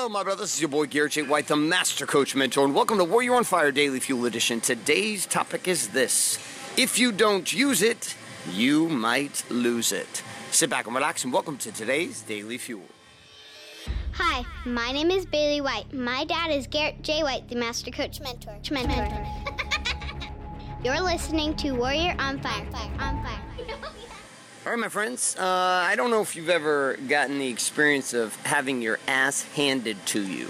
Hello, my brother. This is your boy Garrett J. White, the Master Coach Mentor, and welcome to Warrior on Fire Daily Fuel Edition. Today's topic is this If you don't use it, you might lose it. Sit back and relax, and welcome to today's Daily Fuel. Hi, my name is Bailey White. My dad is Garrett J. White, the Master Coach Mentor. Mentor. You're listening to Warrior on Fire. On Fire. All right, my friends. Uh, I don't know if you've ever gotten the experience of having your ass handed to you.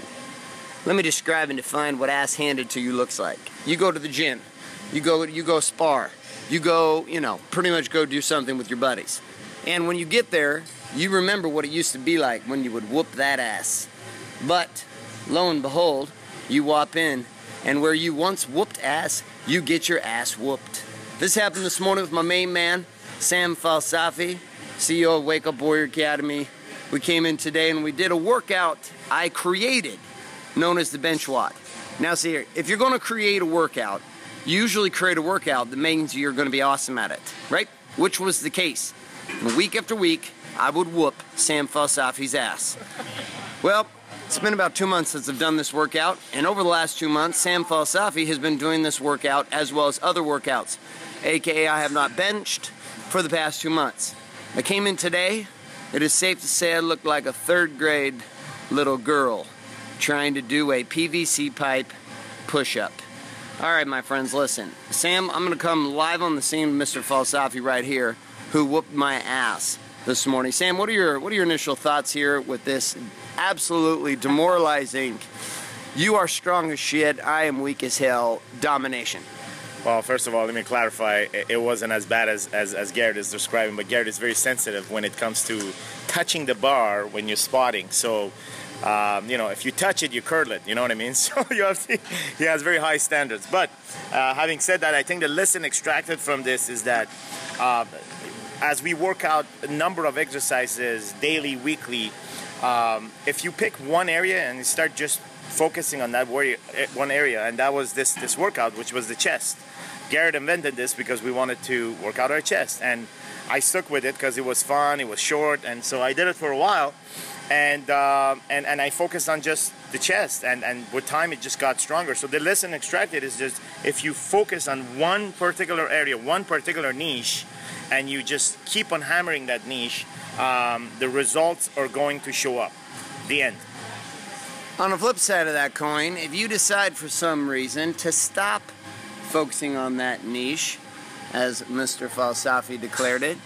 Let me describe and define what ass handed to you looks like. You go to the gym, you go, you go spar, you go, you know, pretty much go do something with your buddies. And when you get there, you remember what it used to be like when you would whoop that ass. But lo and behold, you whop in, and where you once whooped ass, you get your ass whooped. This happened this morning with my main man, Sam Falsafi, CEO of Wake Up Warrior Academy. We came in today and we did a workout I created known as the bench WOD. Now, see here, if you're going to create a workout, usually create a workout that means you're going to be awesome at it, right? Which was the case. And week after week, I would whoop Sam Falsafi's ass. Well, it's been about two months since I've done this workout, and over the last two months, Sam Falsafi has been doing this workout as well as other workouts. AKA, I have not benched, for the past two months. I came in today. It is safe to say I look like a third grade little girl trying to do a PVC pipe push up. All right, my friends, listen. Sam, I'm going to come live on the scene with Mr. Falsafi right here, who whooped my ass this morning. Sam, what are your what are your initial thoughts here with this absolutely demoralizing? You are strong as shit. I am weak as hell. Domination. Well, first of all, let me clarify. It wasn't as bad as, as, as Garrett is describing, but Garrett is very sensitive when it comes to touching the bar when you're spotting. So, um, you know, if you touch it, you curl it. You know what I mean? So you have to, he has very high standards. But uh, having said that, I think the lesson extracted from this is that uh, as we work out a number of exercises daily, weekly, um, if you pick one area and you start just focusing on that eh, one area, and that was this this workout, which was the chest Garrett invented this because we wanted to work out our chest, and I stuck with it because it was fun, it was short, and so I did it for a while, and uh, and and I focused on just the chest, and and with time it just got stronger. So the lesson extracted is just if you focus on one particular area, one particular niche, and you just keep on hammering that niche, um, the results are going to show up. The end. On the flip side of that coin, if you decide for some reason to stop focusing on that niche, as Mr. Falsafi declared it,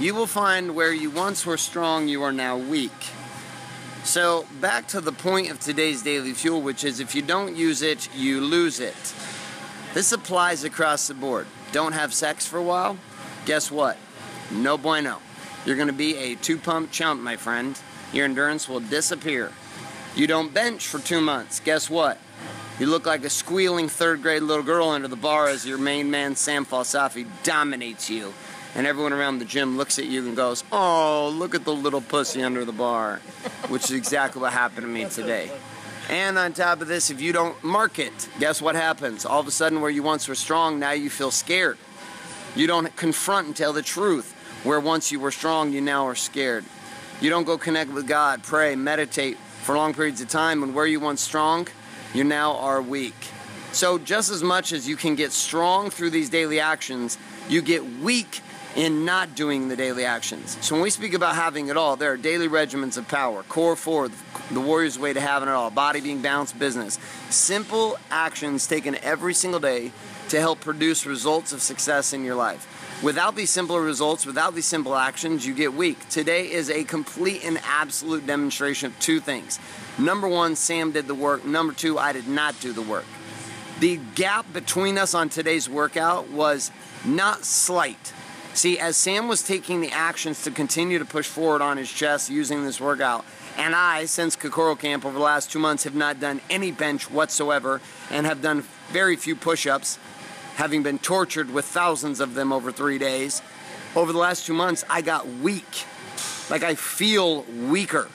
you will find where you once were strong, you are now weak. So, back to the point of today's daily fuel, which is if you don't use it, you lose it. This applies across the board. Don't have sex for a while? Guess what? No bueno. You're going to be a two pump chump, my friend. Your endurance will disappear. You don't bench for two months. Guess what? You look like a squealing third grade little girl under the bar as your main man, Sam Falsafi, dominates you. And everyone around the gym looks at you and goes, Oh, look at the little pussy under the bar. Which is exactly what happened to me today. And on top of this, if you don't mark it, guess what happens? All of a sudden, where you once were strong, now you feel scared. You don't confront and tell the truth. Where once you were strong, you now are scared. You don't go connect with God, pray, meditate for long periods of time, and where you once strong, you now are weak. So, just as much as you can get strong through these daily actions, you get weak in not doing the daily actions. So, when we speak about having it all, there are daily regimens of power, core four, the warrior's way to having it all, body being balanced business. Simple actions taken every single day to help produce results of success in your life. Without these simple results, without these simple actions, you get weak. Today is a complete and absolute demonstration of two things. Number one, Sam did the work. Number two, I did not do the work. The gap between us on today's workout was not slight. See, as Sam was taking the actions to continue to push forward on his chest using this workout, and I, since Kokoro Camp over the last two months, have not done any bench whatsoever and have done very few push ups having been tortured with thousands of them over three days, over the last two months, I got weak. Like I feel weaker.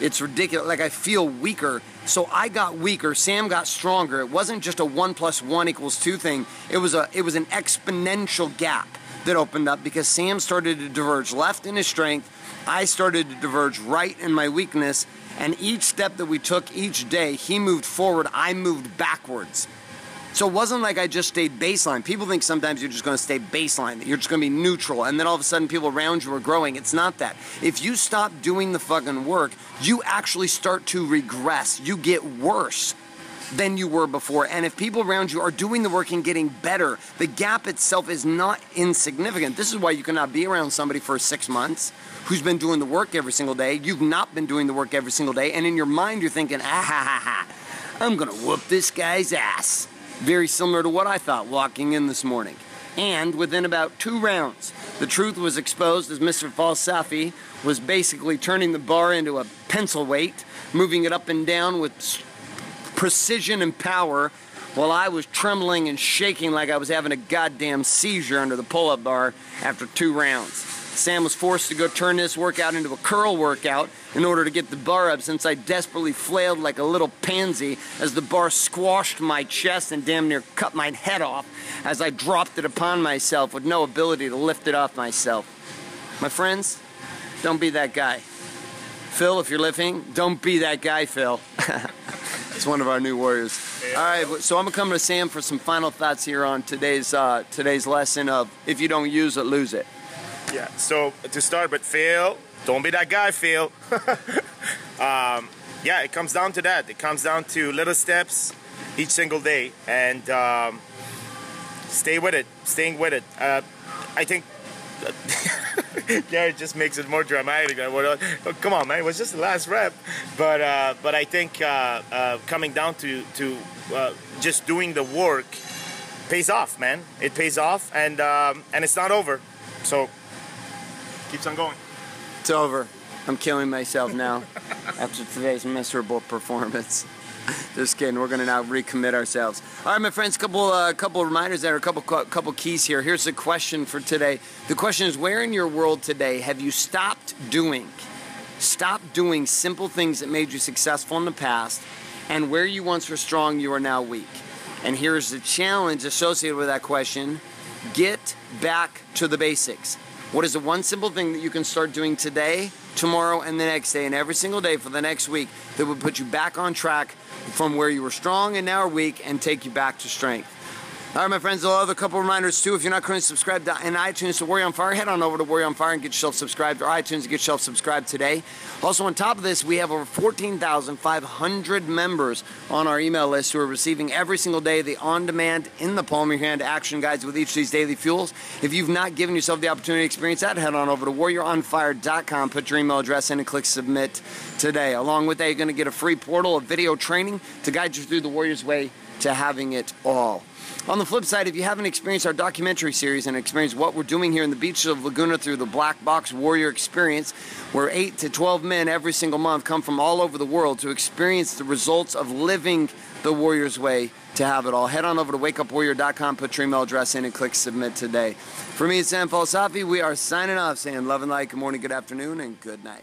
It's ridiculous. Like I feel weaker. So I got weaker. Sam got stronger. It wasn't just a one plus one equals two thing. It was a it was an exponential gap that opened up because Sam started to diverge left in his strength. I started to diverge right in my weakness. And each step that we took each day, he moved forward, I moved backwards. So it wasn't like I just stayed baseline. People think sometimes you're just going to stay baseline, that you're just going to be neutral, and then all of a sudden people around you are growing. It's not that. If you stop doing the fucking work, you actually start to regress. You get worse than you were before. And if people around you are doing the work and getting better, the gap itself is not insignificant. This is why you cannot be around somebody for six months who's been doing the work every single day. You've not been doing the work every single day. And in your mind, you're thinking, ah ha ha ha, I'm going to whoop this guy's ass. Very similar to what I thought walking in this morning. And within about two rounds, the truth was exposed as Mr. Falsafi was basically turning the bar into a pencil weight, moving it up and down with precision and power while I was trembling and shaking like I was having a goddamn seizure under the pull up bar after two rounds. Sam was forced to go turn this workout into a curl workout in order to get the bar up since I desperately flailed like a little pansy as the bar squashed my chest and damn near cut my head off as I dropped it upon myself with no ability to lift it off myself. My friends, don't be that guy. Phil, if you're living, don't be that guy, Phil. it's one of our new warriors. All right, so I'm gonna come to Sam for some final thoughts here on today's uh, today's lesson of if you don't use it, lose it. Yeah. So to start, but Phil, don't be that guy, Phil. um, yeah, it comes down to that. It comes down to little steps each single day, and um, stay with it. Staying with it. Uh, I think. Gary just makes it more dramatic. Oh, come on, man! It was just the last rep, but uh, but I think uh, uh coming down to to uh, just doing the work pays off, man. It pays off, and um, and it's not over. So keeps on going. It's over. I'm killing myself now after today's miserable performance. Just kidding. We're going to now recommit ourselves. All right, my friends. Couple, uh, couple reminders there. A couple, couple keys here. Here's the question for today. The question is: Where in your world today have you stopped doing? Stop doing simple things that made you successful in the past, and where you once were strong, you are now weak. And here's the challenge associated with that question: Get back to the basics. What is the one simple thing that you can start doing today, tomorrow, and the next day, and every single day for the next week that would put you back on track from where you were strong and now are weak and take you back to strength? All right, my friends, I'll have a couple reminders too. If you're not currently subscribed in iTunes to Warrior on Fire, head on over to Warrior on Fire and get yourself subscribed, or iTunes and get yourself subscribed today. Also, on top of this, we have over 14,500 members on our email list who are receiving every single day the on demand, in the palm of your hand action guides with each of these daily fuels. If you've not given yourself the opportunity to experience that, head on over to warrioronfire.com, put your email address in, and click submit today. Along with that, you're going to get a free portal of video training to guide you through the Warrior's Way to having it all. On the flip side, if you haven't experienced our documentary series and experienced what we're doing here in the beaches of Laguna through the Black Box Warrior Experience, where 8 to 12 men every single month come from all over the world to experience the results of living the Warrior's Way to have it all. Head on over to wakeupwarrior.com, put your email address in, and click submit today. For me, it's Sam Falsafi. We are signing off saying love and light, good morning, good afternoon, and good night.